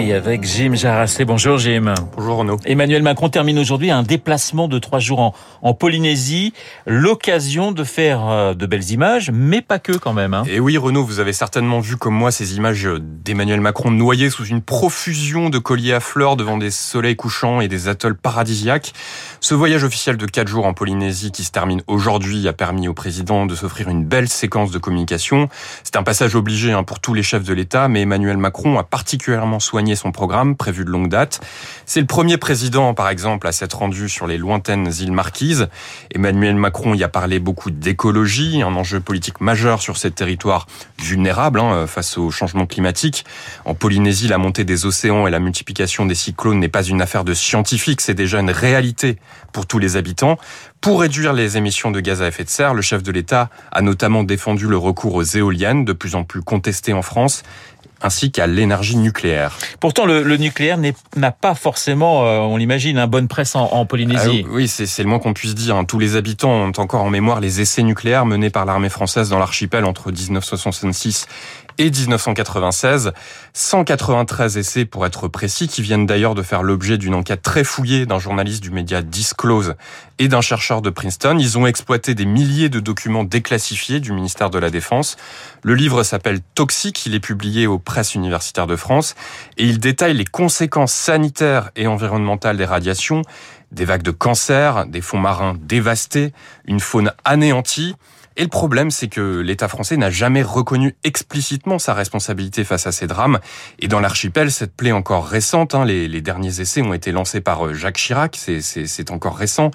Et avec Jim Jarassé. Bonjour Jim. Bonjour Renaud. Emmanuel Macron termine aujourd'hui un déplacement de trois jours en, en Polynésie. L'occasion de faire euh, de belles images, mais pas que quand même. Hein. Et oui Renaud, vous avez certainement vu comme moi ces images d'Emmanuel Macron noyé sous une profusion de colliers à fleurs devant des soleils couchants et des atolls paradisiaques. Ce voyage officiel de quatre jours en Polynésie qui se termine aujourd'hui a permis au président de s'offrir une belle séquence de communication. C'est un passage obligé hein, pour tous les chefs de l'État, mais Emmanuel Macron a particulièrement soigné son programme prévu de longue date. C'est le premier président, par exemple, à s'être rendu sur les lointaines îles Marquises. Emmanuel Macron y a parlé beaucoup d'écologie, un enjeu politique majeur sur ces territoires vulnérables hein, face au changement climatique. En Polynésie, la montée des océans et la multiplication des cyclones n'est pas une affaire de scientifiques, c'est déjà une réalité pour tous les habitants. Pour réduire les émissions de gaz à effet de serre, le chef de l'État a notamment défendu le recours aux éoliennes, de plus en plus contesté en France, ainsi qu'à l'énergie nucléaire. Pourtant, le, le nucléaire n'a pas forcément, euh, on l'imagine, un bonne presse en, en Polynésie. Ah, oui, c'est le moins qu'on puisse dire. Hein. Tous les habitants ont encore en mémoire les essais nucléaires menés par l'armée française dans l'archipel entre 1966 et 1996. 193 essais pour être précis, qui viennent d'ailleurs de faire l'objet d'une enquête très fouillée d'un journaliste du média Disclose et d'un chercheur de Princeton. Ils ont exploité des milliers de documents déclassifiés du ministère de la Défense. Le livre s'appelle Toxique, il est publié aux presses universitaires de France et il détaille les conséquences sanitaires et environnementales des radiations, des vagues de cancer, des fonds marins dévastés, une faune anéantie, et le problème, c'est que l'État français n'a jamais reconnu explicitement sa responsabilité face à ces drames. Et dans l'archipel, cette plaie encore récente, hein, les, les, derniers essais ont été lancés par euh, Jacques Chirac, c'est encore récent,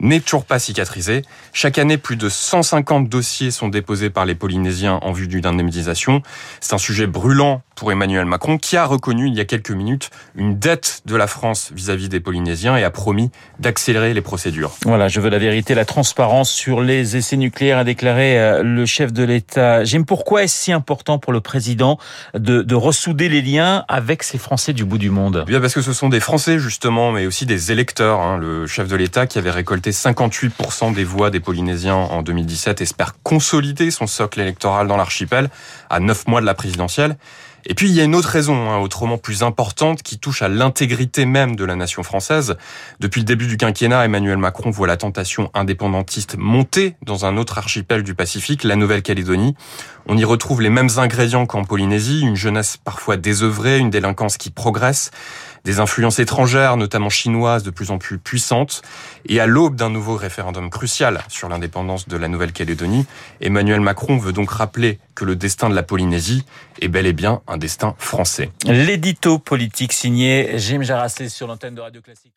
n'est toujours pas cicatrisée. Chaque année, plus de 150 dossiers sont déposés par les Polynésiens en vue d'une indemnisation. C'est un sujet brûlant pour Emmanuel Macron, qui a reconnu il y a quelques minutes une dette de la France vis-à-vis -vis des Polynésiens et a promis d'accélérer les procédures. Voilà, je veux la vérité, la transparence sur les essais nucléaires, a déclaré euh, le chef de l'État. J'aime pourquoi est-ce si important pour le président de, de, ressouder les liens avec ces Français du bout du monde? Bien parce que ce sont des Français justement, mais aussi des électeurs. Hein. Le chef de l'État qui avait récolté 58% des voix des Polynésiens en 2017 espère consolider son socle électoral dans l'archipel à neuf mois de la présidentielle. Et puis il y a une autre raison, hein, autrement plus importante, qui touche à l'intégrité même de la nation française. Depuis le début du quinquennat, Emmanuel Macron voit la tentation indépendantiste monter dans un autre archipel du Pacifique, la Nouvelle-Calédonie. On y retrouve les mêmes ingrédients qu'en Polynésie, une jeunesse parfois désœuvrée, une délinquance qui progresse, des influences étrangères, notamment chinoises, de plus en plus puissantes. Et à l'aube d'un nouveau référendum crucial sur l'indépendance de la Nouvelle-Calédonie, Emmanuel Macron veut donc rappeler que le destin de la Polynésie est bel et bien un destin français. L'édito politique signé Jim Jarassé sur l'antenne de Radio Classique.